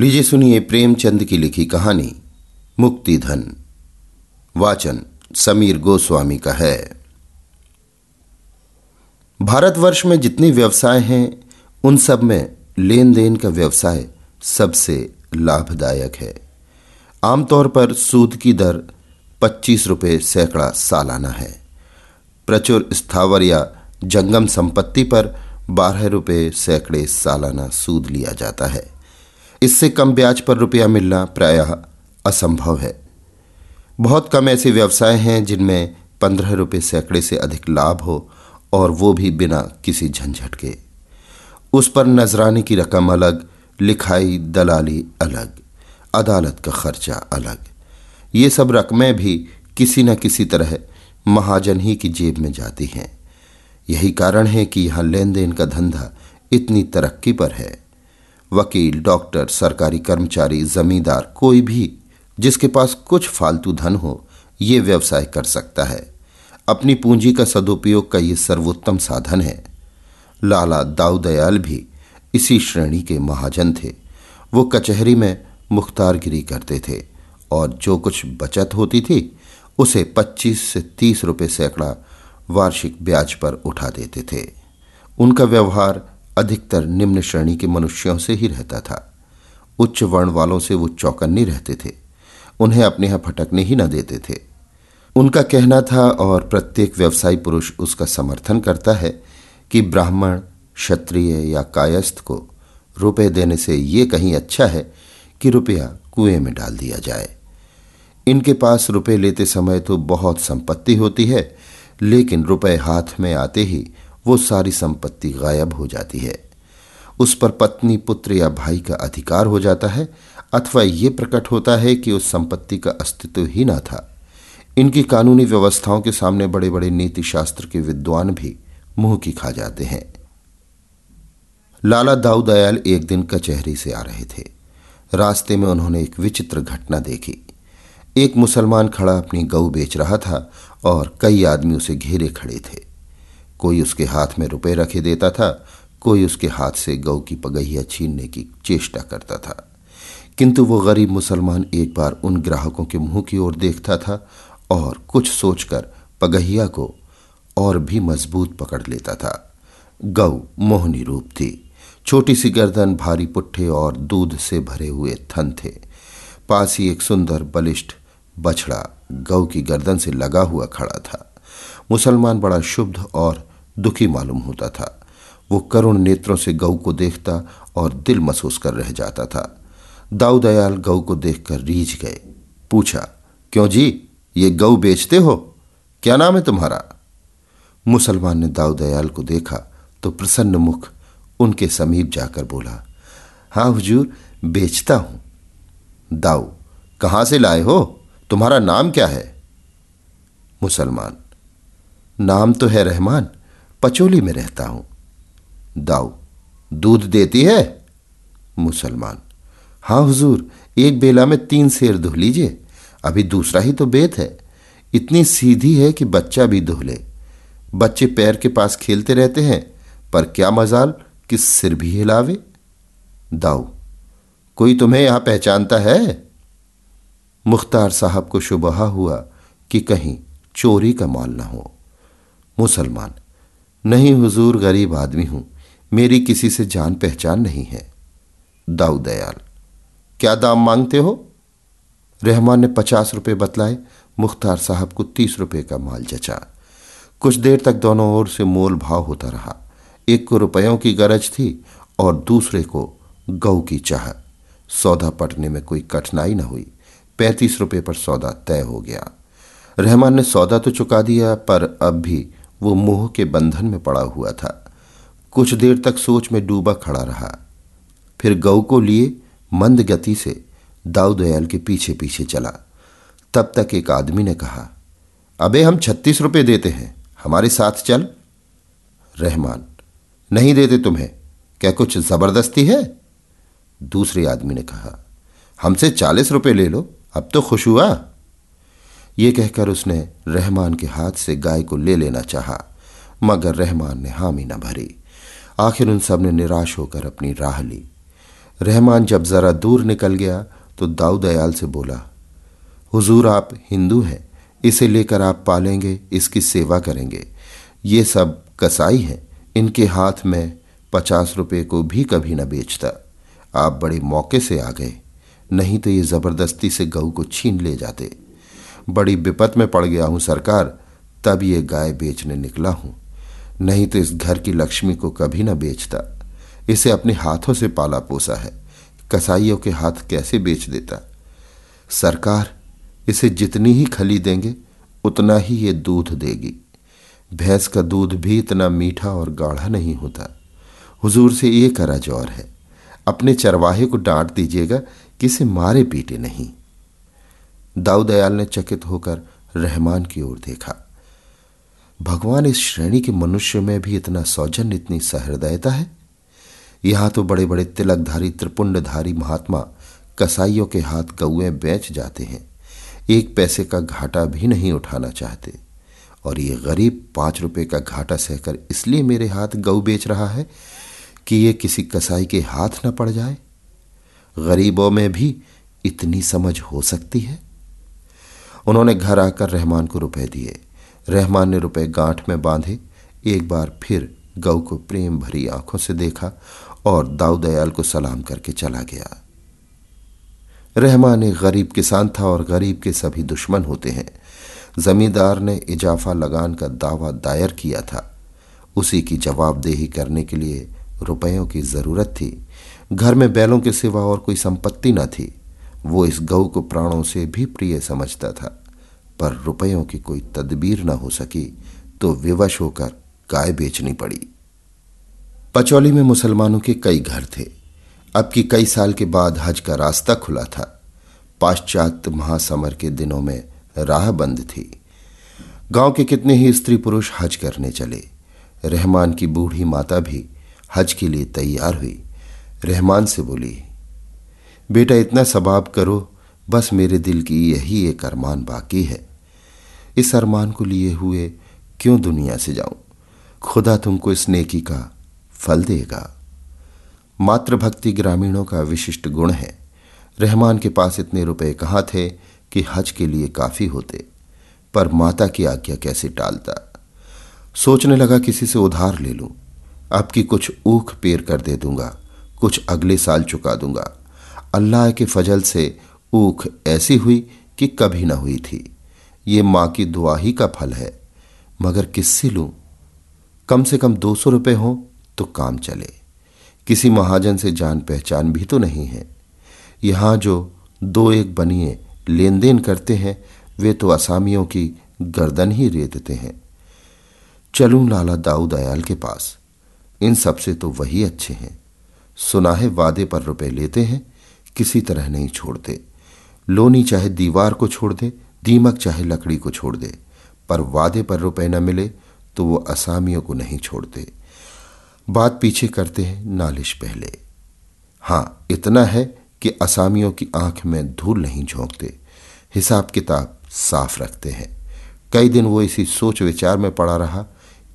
लीजिए सुनिए प्रेमचंद की लिखी कहानी मुक्ति धन वाचन समीर गोस्वामी का है। भारतवर्ष में जितने व्यवसाय हैं, उन सब में लेन देन का व्यवसाय सबसे लाभदायक है। आमतौर पर सूद की दर पच्चीस रुपये सैकड़ा सालाना है। प्रचुर स्थावर या जंगम संपत्ति पर बारह रुपये सैकड़े सालाना सूद लिया जाता है। इससे कम ब्याज पर रुपया मिलना प्रायः असंभव है। बहुत कम ऐसे व्यवसाय हैं जिनमें पंद्रह रुपये सैकड़े से अधिक लाभ हो और वो भी बिना किसी झंझट के। उस पर नजराने की रकम अलग, लिखाई दलाली अलग, अदालत का खर्चा अलग। ये सब रकमें भी किसी न किसी तरह महाजन ही की जेब में जाती हैं। यही कारण है कि यहाँ लेन देन का धंधा इतनी तरक्की पर है। वकील, डॉक्टर, सरकारी कर्मचारी, जमींदार, कोई भी, जिसके पास कुछ फालतू धन हो, ये व्यवसाय कर सकता है। अपनी पूंजी का सदुपयोग का ये सर्वोत्तम साधन है। लाला दाऊदयाल भी इसी श्रेणी के महाजन थे। वो कचहरी में मुख्तारगिरी करते थे और जो कुछ बचत होती थी, उसे 25 से 30 रुपए सैकड़ा वार्षिक ब्याज पर उठा देते थे। उनका व्यवहार अधिकतर निम्न श्रेणी के मनुष्यों से ही रहता था। उच्च वर्ण वालों से वो चौकन्नी रहते थे। उन्हें अपने यहाँ फटकने ही न देते थे। उनका कहना था और प्रत्येक व्यवसायी पुरुष उसका समर्थन करता है कि ब्राह्मण, क्षत्रिय या कायस्थ को रुपए देने से ये कहीं अच्छा है कि रुपया कुएँ में डाल दिया जाए। इनके पास रुपए लेते समय तो बहुत संपत्ति होती है, लेकिन रुपए हाथ में आते ही वो सारी संपत्ति गायब हो जाती है। उस पर पत्नी, पुत्र या भाई का अधिकार हो जाता है, अथवा ये प्रकट होता है कि उस संपत्ति का अस्तित्व ही ना था। इनकी कानूनी व्यवस्थाओं के सामने बड़े बड़े नीति शास्त्र के विद्वान भी मुँह की खा जाते हैं। लाला दाऊदयाल एक दिन कचहरी से आ रहे थे। रास्ते में उन्होंने एक विचित्र घटना देखी। एक मुसलमान खड़ा अपनी गऊ बेच रहा था और कई आदमी उसे घेरे खड़े थे। कोई उसके हाथ में रुपए रखे देता था, कोई उसके हाथ से गौ की पगहिया छीनने की चेष्टा करता था। किंतु वो गरीब मुसलमान एक बार उन ग्राहकों के मुँह की ओर देखता था और कुछ सोचकर पगहिया को और भी मज़बूत पकड़ लेता था। गौ मोहनी रूप थी। छोटी सी गर्दन, भारी पुट्ठे और दूध से भरे हुए थन थे। पास ही एक सुंदर, बलिष्ठ, बछड़ा गौ की गर्दन से लगा हुआ खड़ा था। मुसलमान बड़ा शुद्ध और दुखी मालूम होता था। वो करुण नेत्रों से गऊ को देखता और दिल महसूस कर रह जाता था। दाऊदयाल गऊ को देखकर रीझ गए। पूछा, क्यों जी, ये गऊ बेचते हो? क्या नाम है तुम्हारा? मुसलमान ने दाऊदयाल को देखा तो प्रसन्न मुख उनके समीप जाकर बोला हाँ हुजूर, बेचता हूँ। दाऊ, कहाँ से लाए हो? तुम्हारा नाम क्या है? मुसलमान, नाम तो है रहमान पचोली में रहता हूँ। दाऊ, दूध देती है? मुसलमान। हाँ हुजूर, एक बेला में तीन शेर दुह लीजिए। अभी दूसरा ही तो बेत है। इतनी सीधी है कि बच्चा भी दुह ले। बच्चे पैर के पास खेलते रहते हैं, पर क्या मजाल कि सिर भी हिलावे? दाऊ, कोई तुम्हें यहाँ पहचानता है? मुख्तार साहब को शुबहा हुआ कि कहीं चोरी का माल ना हो। मुसलमान नहीं हुजूर गरीब आदमी हूँ, मेरी किसी से जान पहचान नहीं है। दाऊ दयाल, क्या दाम मांगते हो? रहमान ने पचास रुपए बतलाए, मुख्तार साहब को तीस रुपए का माल जचा। कुछ देर तक दोनों ओर से मोल भाव होता रहा। एक को रुपयों की गरज थी और दूसरे को गऊ की चाह। सौदा पटने में कोई कठिनाई न हुई। पैंतीस रुपए पर सौदा तय हो गया। रहमान ने सौदा तो चुका दिया, पर अब भी वो मोह के बंधन में पड़ा हुआ था। कुछ देर तक सोच में डूबा खड़ा रहा। फिर गऊ को लिए मंद गति से दाऊदयाल के पीछे पीछे चला। तब तक एक आदमी ने कहा, अबे, हम छत्तीस रुपए देते हैं। हमारे साथ चल। रहमान, नहीं देते तुम्हें। क्या कुछ ज़बरदस्ती है? दूसरे आदमी ने कहा, हमसे चालीस रुपए ले लो। अब तो खुश हुआ। यह कहकर उसने रहमान के हाथ से गाय को ले लेना चाहा, मगर रहमान ने हामी न भरी। आखिर उन सबने निराश होकर अपनी राह ली। रहमान जब जरा दूर निकल गया तो दाऊ दयाल से बोला, हुजूर, आप हिंदू हैं, इसे लेकर आप पालेंगे, इसकी सेवा करेंगे। ये सब कसाई हैं, इनके हाथ में पचास रुपये को भी कभी न बेचता। आप बड़े मौके से आ गए, नहीं तो ये ज़बरदस्ती से गऊ को छीन ले जाते। बड़ी विपत में पड़ गया हूँ सरकार, तब ये गाय बेचने निकला हूँ। नहीं तो इस घर की लक्ष्मी को कभी न बेचता। इसे अपने हाथों से पाला पोसा है। कसाईयों के हाथ कैसे बेच देता? सरकार, इसे जितनी ही खली देंगे, उतना ही ये दूध देगी। भैंस का दूध भी इतना मीठा और गाढ़ा नहीं होता। हुजूर से ये करा जौर है। अपने चरवाहे को डांट दीजिएगा कि इसे मारे पीटे नहीं। दाऊदयाल ने चकित होकर रहमान की ओर देखा। भगवान इस श्रेणी के मनुष्य में भी इतना सौजन्य, इतनी सहृदयता है? यहाँ तो बड़े बड़े तिलकधारी, त्रिपुंडधारी महात्मा कसाईयों के हाथ गौए बेच जाते हैं। एक पैसे का घाटा भी नहीं उठाना चाहते। और ये गरीब पाँच रुपए का घाटा सहकर इसलिए मेरे हाथ गऊ बेच रहा है कि ये किसी कसाई के हाथ न पड़ जाए। गरीबों में भी इतनी समझ हो सकती है? उन्होंने घर आकर रहमान को रुपए दिए। रहमान ने रुपए गांठ में बांधे। एक बार फिर गऊ को प्रेम भरी आँखों से देखा और दाऊदयाल को सलाम करके चला गया। रहमान एक गरीब किसान था और गरीब के सभी दुश्मन होते हैं। जमींदार ने इजाफा लगान का दावा दायर किया था। उसी की जवाबदेही करने के लिए रुपयों की ज़रूरत थी। घर में बैलों के सिवा और कोई संपत्ति न थी। वो इस गऊ को प्राणों से भी प्रिय समझता था। पर रुपयों की कोई तदबीर न हो सकी तो विवश होकर गाय बेचनी पड़ी। पचौली में मुसलमानों के कई घर थे। अब की कई साल के बाद हज का रास्ता खुला था। पाश्चात्य महासमर के दिनों में राह बंद थी। गाँव के कितने ही स्त्री पुरुष हज करने चले। रहमान की बूढ़ी माता भी हज के लिए तैयार हुई। रहमान से बोली बेटा, इतना सबाब करो, बस मेरे दिल की यही एक अरमान बाकी है। इस अरमान को लिए हुए क्यों दुनिया से जाऊँ? खुदा तुमको इस नेकी का फल देगा। मातृभक्ति ग्रामीणों का विशिष्ट गुण है। रहमान के पास इतने रुपए कहाँ थे कि हज के लिए काफ़ी होते, पर माता की आज्ञा कैसे टालता? सोचने लगा किसी से उधार ले लूँ। अब की कुछ ऊख पेर कर दे दूँगा, कुछ अगले साल चुका दूँगा। अल्लाह के फजल से ऊख ऐसी हुई कि कभी ना हुई थी। ये माँ की दुआ ही का फल है। मगर किससे लूँ? कम से कम दो सौ रुपये हों तो काम चले। किसी महाजन से जान पहचान भी तो नहीं है। यहाँ जो दो एक बनिए लेन देन करते हैं, वे तो असामियों की गर्दन ही रेतते हैं। चलूँ लाला दाऊद दयाल के पास। इन सबसे तो वही अच्छे हैं। सुना है वादे पर रुपए लेते हैं किसी तरह नहीं छोड़ते लोनी चाहे दीवार को छोड़ दे, दीमक चाहे लकड़ी को छोड़ दे। पर वादे पर रुपए न मिले तो वो असामियों को नहीं छोड़ते बात पीछे करते हैं नालिश पहले। हाँ, इतना है कि असामियों की आँख में धूल नहीं झोंकते। हिसाब किताब साफ़ रखते हैं। कई दिन वो इसी सोच विचार में पड़ा रहा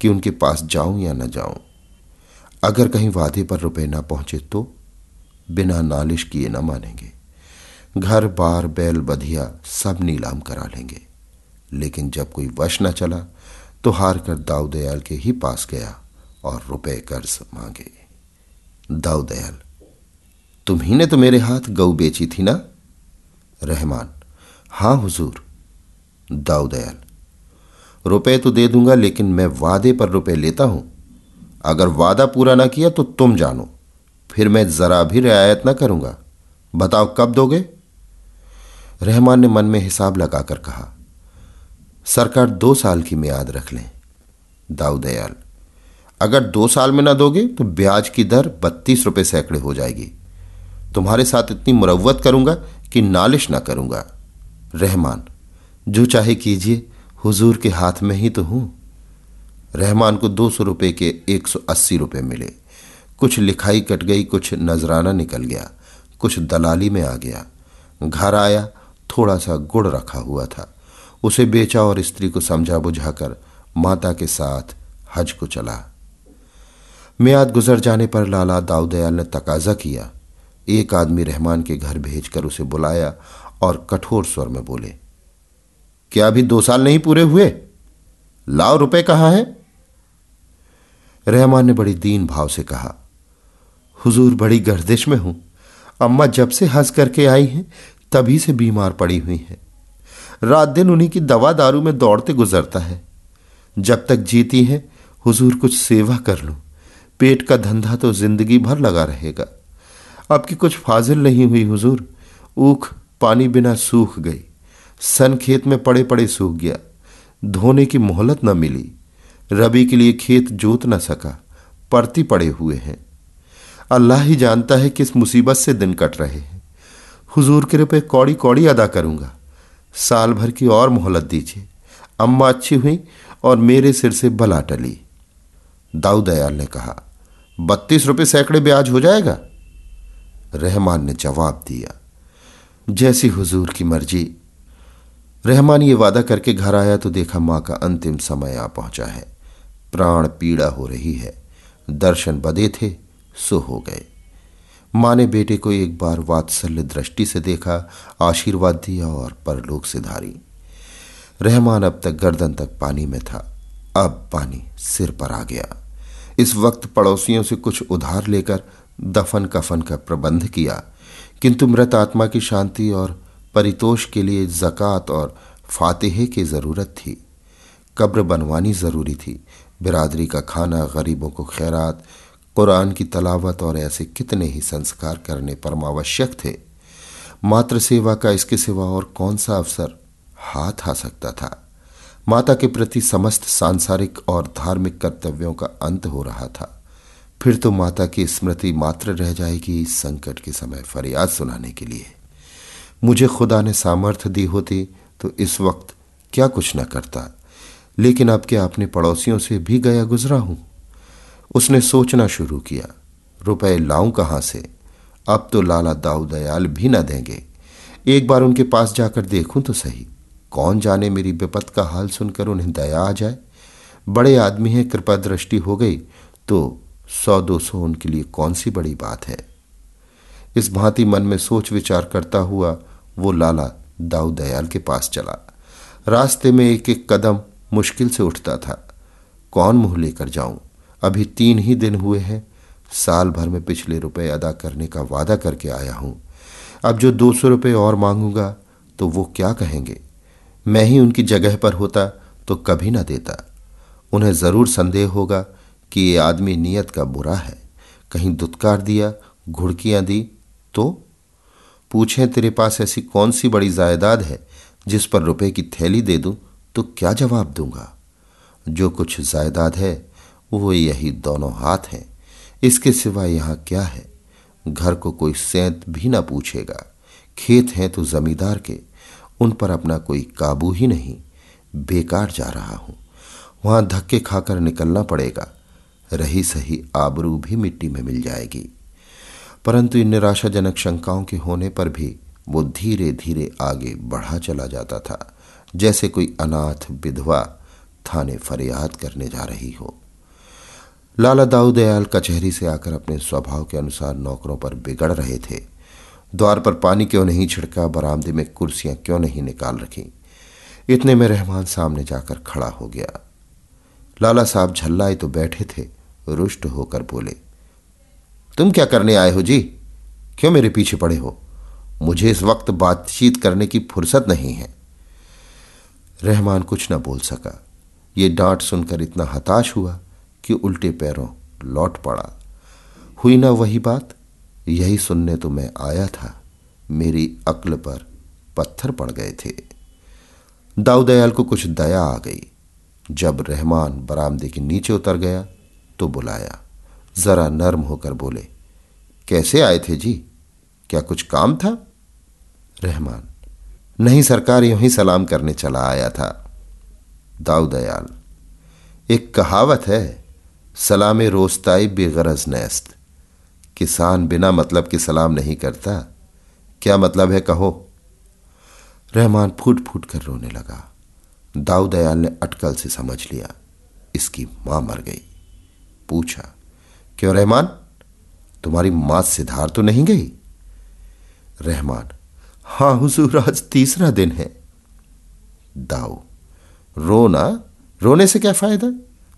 कि उनके पास जाऊँ या न जाऊँ। अगर कहीं वादे पर रुपए ना पहुँचे तो बिना नालिश किए न मानेंगे। घर, बार, बैल, बधिया सब नीलाम करा लेंगे। लेकिन जब कोई वश न चला तो हार कर दाऊदयाल के ही पास गया और रुपए कर्ज मांगे। दाऊदयाल, तुम्ही ने तो मेरे हाथ गऊ बेची थी ना? रहमान, हाँ हुजूर। दाऊदयाल, रुपए तो दे दूँगा, लेकिन मैं वादे पर रुपए लेता हूँ। अगर वादा पूरा ना किया तो तुम जानो। फिर मैं जरा भी रियायत ना करूँगा। बताओ कब दोगे? रहमान ने मन में हिसाब लगाकर कहा, सरकार दो साल की मियाद रख लें दाऊदयाल अगर दो साल में ना दोगे तो ब्याज की दर बत्तीस रुपए सैकड़े हो जाएगी। तुम्हारे साथ इतनी मुरवत करूँगा कि नालिश ना करूँगा। रहमान, जो चाहे कीजिए, हुजूर के हाथ में ही तो हूँ। रहमान को दो सौ रुपये के एक सौ अस्सी रुपये मिले। कुछ लिखाई कट गई, कुछ नजराना निकल गया, कुछ दलाली में आ गया। घर आया, थोड़ा सा गुड़ रखा हुआ था। उसे बेचा और स्त्री को समझा बुझाकर माता के साथ हज को चला। म्याद गुजर जाने पर लाला दाऊदयाल ने तकाजा किया। एक आदमी रहमान के घर भेजकर उसे बुलाया और कठोर स्वर में बोले, क्या अभी दो साल नहीं पूरे हुए? लाओ रुपए कहाँ है? रहमान ने बड़ी दीन भाव से कहा हुजूर बड़ी गर्दिश में हूँ। अम्मा जब से हंस करके आई हैं, तभी से बीमार पड़ी हुई हैं। रात दिन उन्हीं की दवा दारू में दौड़ते गुजरता है। जब तक जीती हैं, हुजूर कुछ सेवा कर लूँ। पेट का धंधा तो ज़िंदगी भर लगा रहेगा। अब की कुछ फाजिल नहीं हुई हुजूर। ऊख पानी बिना सूख गई। सन खेत में पड़े पड़े सूख गया। धोने की मोहलत न मिली। रबी के लिए खेत जोत न सका। पड़ती पड़े हुए हैं। अल्लाह ही जानता है किस मुसीबत से दिन कट रहे हैं। हुजूर के रुपये कौड़ी कौड़ी अदा करूँगा। साल भर की और मोहलत दीजिए। अम्मा अच्छी हुई और मेरे सिर से भला टली। दाऊदयाल ने कहा, बत्तीस रुपये सैकड़े ब्याज हो जाएगा? रहमान ने जवाब दिया, जैसी हुजूर की मर्ज़ी। रहमान ये वादा करके घर आया तो देखा माँ का अंतिम समय आ पहुँचा है। प्राण पीड़ा हो रही है। दर्शन बदे थे। सो हो गए। माँ ने बेटे को एक बार वात्सल्य दृष्टि से देखा, आशीर्वाद दिया और परलोक से धारी। रहमान अब तक गर्दन तक पानी में था। अब पानी सिर पर आ गया। इस वक्त पड़ोसियों से कुछ उधार लेकर दफन कफन का प्रबंध किया, किंतु मृत आत्मा की शांति और परितोष के लिए जक़ात और फातेहे की ज़रूरत थी। कब्र बनवानी ज़रूरी थी। बिरादरी का खाना, गरीबों को खैरात कुरान की तलावत और ऐसे कितने ही संस्कार करने परमावश्यक थे। मात्र सेवा का इसके सिवा और कौन सा अवसर? हाथ आ सकता था। माता के प्रति समस्त सांसारिक और धार्मिक कर्तव्यों का अंत हो रहा था। फिर तो माता की स्मृति मात्र रह जाएगी इस संकट के समय फरियाद सुनाने के लिए। मुझे खुदा ने सामर्थ्य दी होती तो इस वक्त क्या कुछ न करता, लेकिन क्या अपने पड़ोसियों से भी गया गुजरा हूँ? उसने सोचना शुरू किया, रुपए लाऊं कहाँ से? अब तो लाला दाऊ दयाल भी न देंगे। एक बार उनके पास जाकर देखूँ तो सही। कौन जाने मेरी विपत का हाल सुनकर उन्हें दया आ जाए? बड़े आदमी हैं, कृपा दृष्टि हो गई तो सौ दो सौ उनके लिए कौन सी बड़ी बात है? इस भांति मन में सोच विचार करता हुआ वो लाला दाऊ दयाल के पास चला। रास्ते में एक एक कदम मुश्किल से उठता था। कौन मुँह लेकर जाऊँ? अभी तीन ही दिन हुए हैं। साल भर में पिछले रुपए अदा करने का वादा करके आया हूँ। अब जो दो सौ रुपये और मांगूँगा तो वो क्या कहेंगे? मैं ही उनकी जगह पर होता तो कभी ना देता। उन्हें ज़रूर संदेह होगा कि ये आदमी नियत का बुरा है। कहीं दुत्कार दिया, घुड़कियाँ दी तो? पूछें, तेरे पास ऐसी कौन सी बड़ी जायदाद है, जिस पर रुपए की थैली दे दूँ तो क्या जवाब दूँगा? जो कुछ जायदाद है वो यही दोनों हाथ हैं। इसके सिवा यहाँ क्या है? घर को कोई सेंत भी ना पूछेगा। खेत हैं तो जमींदार के। उन पर अपना कोई काबू ही नहीं। बेकार जा रहा हूँ। वहाँ धक्के खाकर निकलना पड़ेगा। रही सही आबरू भी मिट्टी में मिल जाएगी। परंतु इन निराशाजनक शंकाओं के होने पर भी वो धीरे धीरे आगे बढ़ा चला जाता था। जैसे कोई अनाथ विधवा थाने फरियाद करने जा रही हो। लाला दाऊदयाल कचहरी से आकर अपने स्वभाव के अनुसार नौकरों पर बिगड़ रहे थे। द्वार पर पानी क्यों नहीं छिड़का, बरामदे में कुर्सियाँ क्यों नहीं निकाल रखी? इतने में रहमान सामने जाकर खड़ा हो गया। लाला साहब झल्लाए तो बैठे थे, रुष्ट होकर बोले, तुम क्या करने आए हो जी? क्यों मेरे पीछे पड़े हो? मुझे इस वक्त बातचीत करने की फुर्सत नहीं है। रहमान कुछ न बोल सका। ये डांट सुनकर इतना हताश हुआ कि उल्टे पैरों लौट पड़ा। हुई ना वही बात? यही सुनने तो मैं आया था। मेरी अक्ल पर पत्थर पड़ गए थे। दाऊदयाल को कुछ दया आ गई। जब रहमान बरामदे के नीचे उतर गया तो बुलाया। जरा नर्म होकर बोले, कैसे आए थे जी? क्या कुछ काम था? रहमान, नहीं सरकार यूँ ही सलाम करने चला आया था। दाऊदयाल एक कहावत है सलाम रोस्ताई बेगरज नैस्त। किसान बिना मतलब के सलाम नहीं करता। क्या मतलब है कहो? रहमान फूट फूट कर रोने लगा। दाऊदयाल ने अटकल से समझ लिया। इसकी माँ मर गई। पूछा, क्यों रहमान? तुम्हारी माँ सिधार तो नहीं गई? रहमान, हाँ हुजूर, आज तीसरा दिन है। दाऊ रोना रोने से क्या फ़ायदा?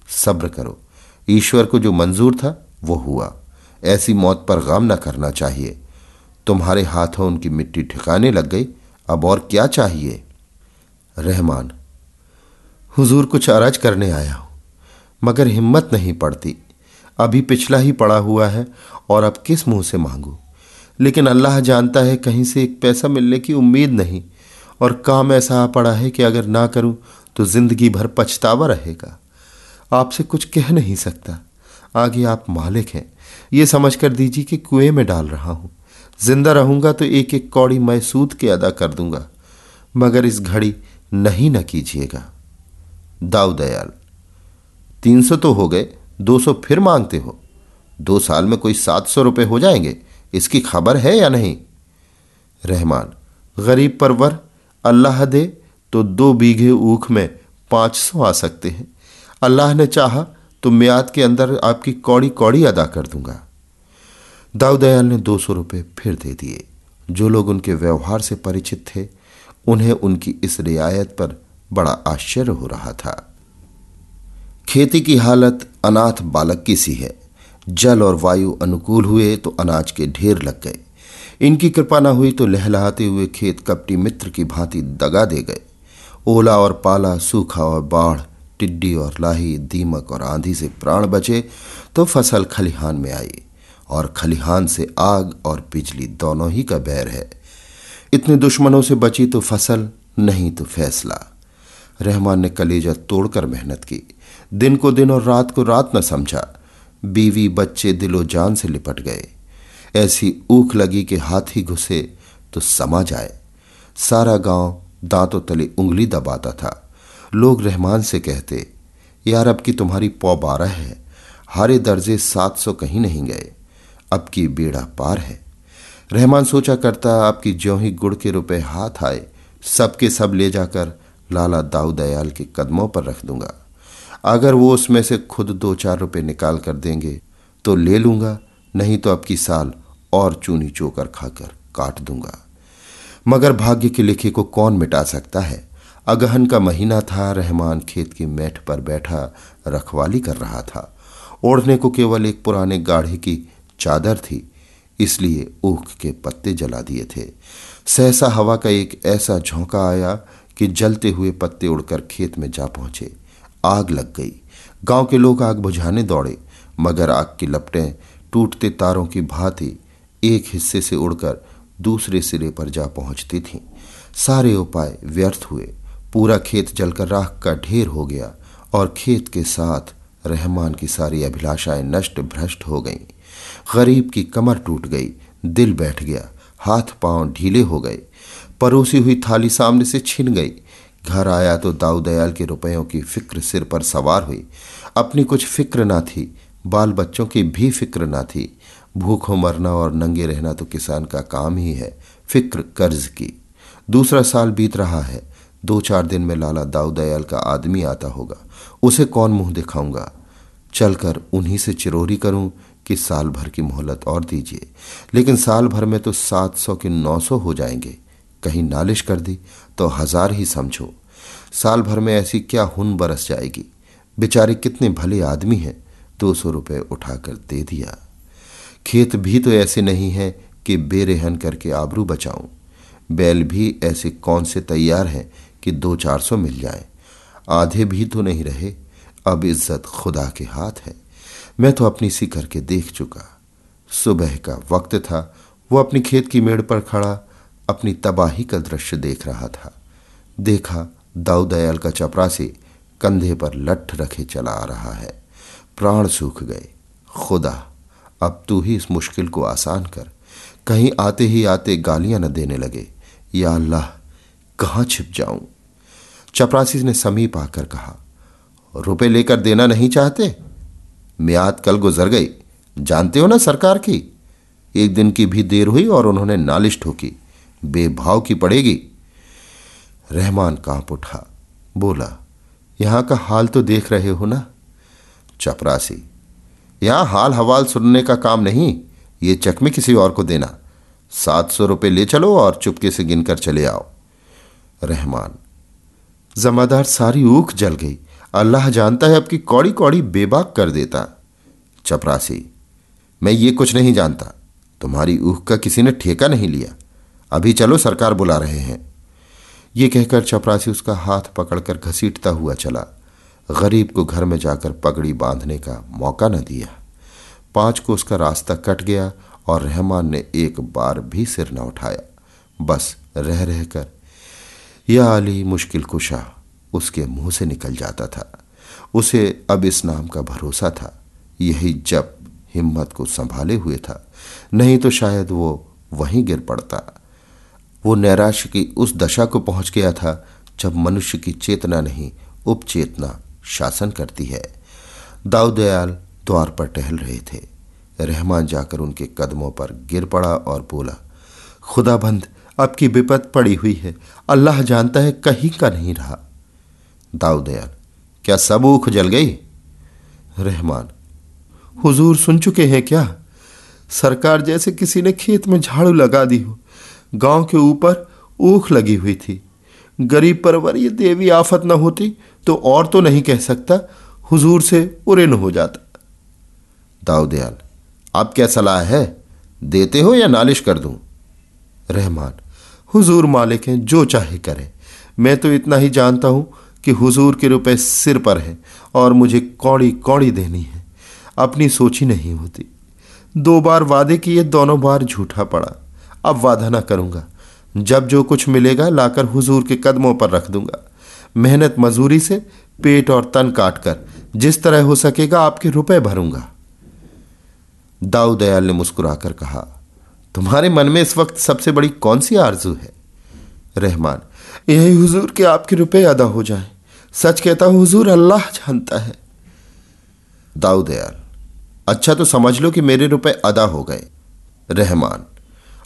सब्र करो। ईश्वर को जो मंजूर था, वो हुआ। ऐसी मौत पर गम न करना चाहिए। तुम्हारे हाथों उनकी मिट्टी ठिकाने लग गई, अब और क्या चाहिए? रहमान, हुजूर कुछ अरज करने आया हूँ, मगर हिम्मत नहीं पड़ती। अभी पिछला ही पड़ा हुआ है, और अब किस मुँह से मांगू? लेकिन अल्लाह जानता है, कहीं से एक पैसा मिलने की उम्मीद नहीं, और काम ऐसा आ पड़ा है कि अगर ना करूँ तो ज़िंदगी भर पछतावा रहेगा। आपसे कुछ कह नहीं सकता। आगे आप मालिक हैं। ये समझ कर दीजिए कि कुएँ में डाल रहा हूँ। ज़िंदा रहूँगा तो एक एक कौड़ी मैं सूद के अदा कर दूँगा। मगर इस घड़ी नहीं न कीजिएगा। दाऊ दयाल, तीन सौ तो हो गए, दो सौ फिर मांगते हो। दो साल में कोई सात सौ रुपये हो जाएँगे। इसकी खबर है या नहीं? रहमान, गरीब परवर, अल्लाह दे तो दो बीघे ऊख में पाँच सौ आ सकते हैं। अल्लाह ने चाहा तो म्याद के अंदर आपकी कौड़ी कौड़ी अदा कर दूँगा। दाऊदयाल ने दो सौ रुपये फिर दे दिए। जो लोग उनके व्यवहार से परिचित थे, उन्हें उनकी इस रियायत पर बड़ा आश्चर्य हो रहा था। खेती की हालत अनाथ बालक की सी है। जल और वायु अनुकूल हुए तो अनाज के ढेर लग गए। इनकी कृपा न हुई तो लहलहाते हुए खेत कपटी मित्र की भांति दगा दे गए। ओला और पाला सूखा और बाढ़ टिड्डी और लाही, दीमक और आंधी से प्राण बचे तो फ़सल खलिहान में आई और खलिहान से आग और बिजली दोनों ही का बैर है। इतने दुश्मनों से बची तो फ़सल, नहीं तो फैसला। रहमान ने कलेजा तोड़कर मेहनत की। दिन को दिन और रात को रात न समझा। बीवी, बच्चे दिलो जान से लिपट गए। ऐसी ऊख लगी कि हाथी घुसे तो समा जाए। सारा गाँव दांतों तले उंगली दबाता था। लोग रहमान से कहते, यार, अब की तुम्हारी पौ बारह है, हारे दर्जे सात सौ कहीं नहीं गए, अब की बेड़ा पार है। रहमान सोचा करता आपकी ज्यों ही गुड़ के रुपए हाथ आए, सबके सब ले जाकर लाला दाऊ दयाल के कदमों पर रख दूँगा। अगर वो उसमें से खुद दो चार रुपए निकाल कर देंगे तो ले लूँगा, नहीं तो अब की साल और चूनी चोकर खाकर काट दूँगा। मगर भाग्य के लिखे को कौन मिटा सकता है? अगहन का महीना था, रहमान खेत की मैठ पर बैठा रखवाली कर रहा था। ओढ़ने को केवल एक पुराने गाढ़े की चादर थी, इसलिए ऊख के पत्ते जला दिए थे। सहसा हवा का एक ऐसा झोंका आया कि जलते हुए पत्ते उड़कर खेत में जा पहुँचे। आग लग गई। गाँव के लोग आग बुझाने दौड़े, मगर आग की लपटें टूटते तारों की भांति एक हिस्से से उड़कर दूसरे सिरे पर जा पहुँचती थीं। सारे उपाय व्यर्थ हुए। पूरा खेत जलकर राख का ढेर हो गया और खेत के साथ रहमान की सारी अभिलाषाएँ नष्ट भ्रष्ट हो गईं। गरीब की कमर टूट गई, दिल बैठ गया, हाथ पाँव ढीले हो गए, परोसी हुई थाली सामने से छिन गई। घर आया तो दाऊ दयाल के रुपयों की फ़िक्र सिर पर सवार हुई। अपनी कुछ फ़िक्र ना थी बाल बच्चों की भी फ़िक्र ना थी। भूखों मरना और नंगे रहना तो किसान का काम ही है, फ़िक्र कर्ज की। दूसरा साल बीत रहा है दो चार दिन में लाला दाऊ दयाल का आदमी आता होगा। उसे कौन मुँह दिखाऊँगा? चलकर उन्हीं से चिरोरी करूँ कि साल भर की मोहलत और दीजिए। लेकिन साल भर में तो सात सौ के नौ सौ हो जाएँगे। कहीं नालिश कर दी तो हज़ार ही समझो। साल भर में ऐसी क्या हुन बरस जाएगी? बेचारे कितने भले आदमी हैं, दो सौ रुपये उठाकर दे दिया। खेत भी तो ऐसे नहीं है कि बेरेहन करके आबरू बचाऊं। बैल भी ऐसे कौन से तैयार हैं कि दो चार सौ मिल जाए। आधे भी तो नहीं रहे, अब इज़्ज़त खुदा के हाथ है। मैं तो अपनी सी करके देख चुका। सुबह का वक्त था, वो अपनी खेत की मेड़ पर खड़ा, अपनी तबाही का दृश्य देख रहा था। देखा दाऊ दयाल का चपरासी कंधे पर लठ रखे चला आ रहा है। प्राण सूख गए। खुदा, अब तू ही इस मुश्किल को आसान कर। कहीं आते ही आते गालियाँ न देने लगे। या अल्लाह, कहाँ छिप जाऊँ? चपरासी ने समीप आकर कहा, रुपए लेकर देना नहीं चाहते? म्याद कल गुजर गई। जानते हो ना सरकार की? एक दिन की भी देर हुई और उन्होंने नालिश ठोकी। बेभाव की पड़ेगी। रहमान काँप उठा। बोला, यहाँ का हाल तो देख रहे हो ना? चपरासी, यहाँ हाल हवाल सुनने का काम नहीं। ये चकमे किसी और को देना। सात सौ रुपये ले चलो और चुपके से गिनकर चले आओ। रहमान जमादार सारी ऊख जल गई। अल्लाह जानता है अब की कौड़ी कौड़ी बेबाक कर देता। चपरासी, मैं ये कुछ नहीं जानता। तुम्हारी ऊख का किसी ने ठेका नहीं लिया। अभी चलो सरकार बुला रहे हैं। ये कहकर चपरासी उसका हाथ पकड़कर घसीटता हुआ चला। गरीब को घर में जाकर पगड़ी बांधने का मौका न दिया। पाँच को उसका रास्ता कट गया और रहमान ने एक बार भी सिर न उठाया। बस रह रहकर यह अली मुश्किल कुशा, उसके मुँह से निकल जाता था। उसे अब इस नाम का भरोसा था। यही जब हिम्मत को संभाले हुए था। नहीं तो शायद वो वहीं गिर पड़ता। वो नैराश्य की उस दशा को पहुँच गया था, जब मनुष्य की चेतना नहीं, उपचेतना शासन करती है। दाऊदयाल द्वार पर टहल रहे थे। रहमान जाकर उनके कदमों पर गिर पड़ा और बोला, खुदाबंद अब की विपत पड़ी हुई है। अल्लाह जानता है कहीं का नहीं रहा। दाऊदयाल क्या सब ऊख जल गई? रहमान, हुजूर सुन चुके हैं क्या? सरकार जैसे किसी ने खेत में झाड़ू लगा दी हो। गाँव के ऊपर ऊख लगी हुई थी। गरीब परवर ये देवी आफत न होती तो और तो नहीं कह सकता, हुजूर से उरे न हो जाता। दाऊदयाल आप क्या सलाह है? देते हो या नालिश कर दूँ? रहमान हुजूर मालिक हैं, जो चाहे करें। मैं तो इतना ही जानता हूँ कि हुजूर के रुपए सिर पर हैं और मुझे कौड़ी कौड़ी देनी है। अपनी सोची नहीं होती। दो बार वादे किए, दोनों बार झूठा पड़ा। अब वादा ना करूँगा। जब जो कुछ मिलेगा, लाकर हुजूर के कदमों पर रख दूँगा। मेहनत मजूरी से पेट और तन काट कर जिस तरह हो सकेगा, आपके रुपए भरूँगा। दाऊ दयाल ने मुस्कुराकर कहा तुम्हारे मन में इस वक्त सबसे बड़ी कौन सी आरज़ू है? रहमान, यही हुजूर के आपके रुपए अदा हो जाए। सच कहता हूँ, हुजूर अल्लाह जानता है। दाऊ दयाल अच्छा तो समझ लो कि मेरे रुपए अदा हो गए। रहमान,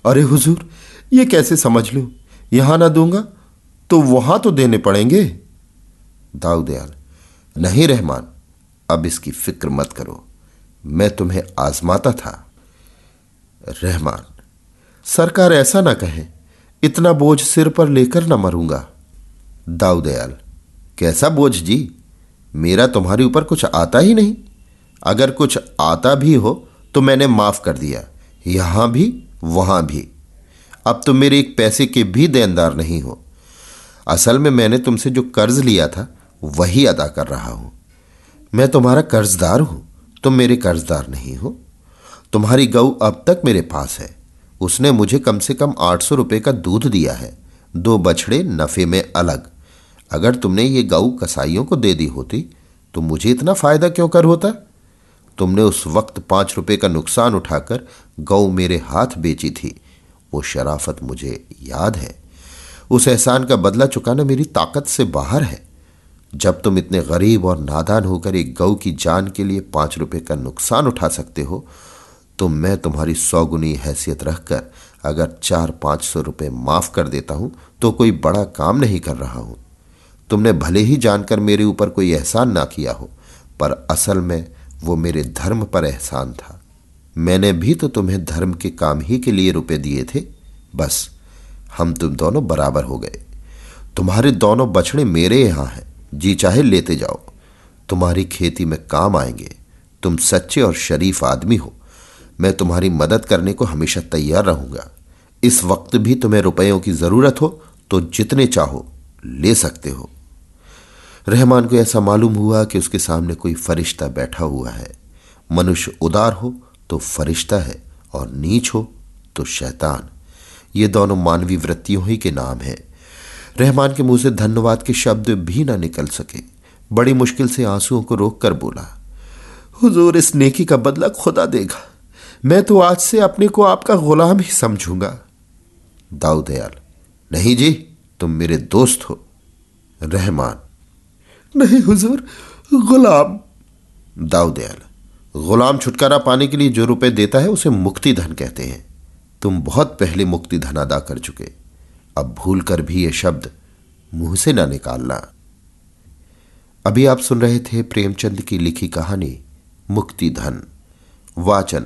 अरे हुजूर, ये कैसे समझ लो? यहाँ ना दूँगा तो वहाँ तो देने पड़ेंगे। दाऊदयाल नहीं रहमान, अब इसकी फ़िक्र मत करो। मैं तुम्हें आजमाता था। रहमान सरकार ऐसा ना कहे, इतना बोझ सिर पर लेकर ना मरूँगा। दाऊदयाल कैसा बोझ जी? मेरा तुम्हारे ऊपर कुछ आता ही नहीं। अगर कुछ आता भी हो तो मैंने माफ़ कर दिया। यहाँ भी, वहाँ भी। अब तुम मेरे एक पैसे के भी देनदार नहीं हो। असल में मैंने तुमसे जो कर्ज लिया था, वही अदा कर रहा हूँ। मैं तुम्हारा कर्जदार हूँ। तुम मेरे कर्जदार नहीं हो। तुम्हारी गऊ अब तक मेरे पास है। उसने मुझे कम से कम आठ सौ रुपये का दूध दिया है। दो बछड़े नफे में अलग। अगर तुमने ये गऊ कसाईयों को दे दी होती तो मुझे इतना फ़ायदा क्यों कर होता? तुमने उस वक्त पाँच रुपए का नुकसान उठाकर गौ मेरे हाथ बेची थी। वो शराफत मुझे याद है। उस एहसान का बदला चुकाना मेरी ताकत से बाहर है। जब तुम इतने गरीब और नादान होकर एक गऊ की जान के लिए पाँच रुपए का नुकसान उठा सकते हो तो मैं तुम्हारी सौगुनी हैसियत रखकर अगर चार पाँच सौ रुपये माफ़ कर देता हूँ तो कोई बड़ा काम नहीं कर रहा हूँ। तुमने भले ही जानकर मेरे ऊपर कोई एहसान ना किया हो, पर असल में वो मेरे धर्म पर एहसान था। मैंने भी तो तुम्हें धर्म के काम ही के लिए रुपए दिए थे। बस, हम तुम दोनों बराबर हो गए। तुम्हारे दोनों बछड़े मेरे यहाँ हैं। जी चाहे लेते जाओ। तुम्हारी खेती में काम आएँगे। तुम सच्चे और शरीफ आदमी हो। मैं तुम्हारी मदद करने को हमेशा तैयार रहूँगा। इस वक्त भी तुम्हें रुपयों की ज़रूरत हो तो जितने चाहो ले सकते हो। रहमान को ऐसा मालूम हुआ कि उसके सामने कोई फरिश्ता बैठा हुआ है। मनुष्य उदार हो तो फरिश्ता है, और नीच हो तो शैतान। ये दोनों मानवीय वृत्तियों ही के नाम हैं। रहमान के मुँह से धन्यवाद के शब्द भी ना निकल सके। बड़ी मुश्किल से आंसुओं को रोक कर बोला, हुजूर इस नेकी का बदला खुदा देगा। मैं तो आज से अपने को आपका गुलाम ही समझूँगा। दाऊदयाल नहीं जी तुम मेरे दोस्त हो। रहमान। नहीं हुजूर गुलाम। दाऊदयाल गुलाम छुटकारा पाने के लिए जो रुपए देता है उसे मुक्ति धन कहते हैं। तुम बहुत पहले मुक्ति धन अदा कर चुके। अब भूल कर भी ये शब्द मुँह से ना निकालना। अभी आप सुन रहे थे प्रेमचंद की लिखी कहानी मुक्ति धन। वाचन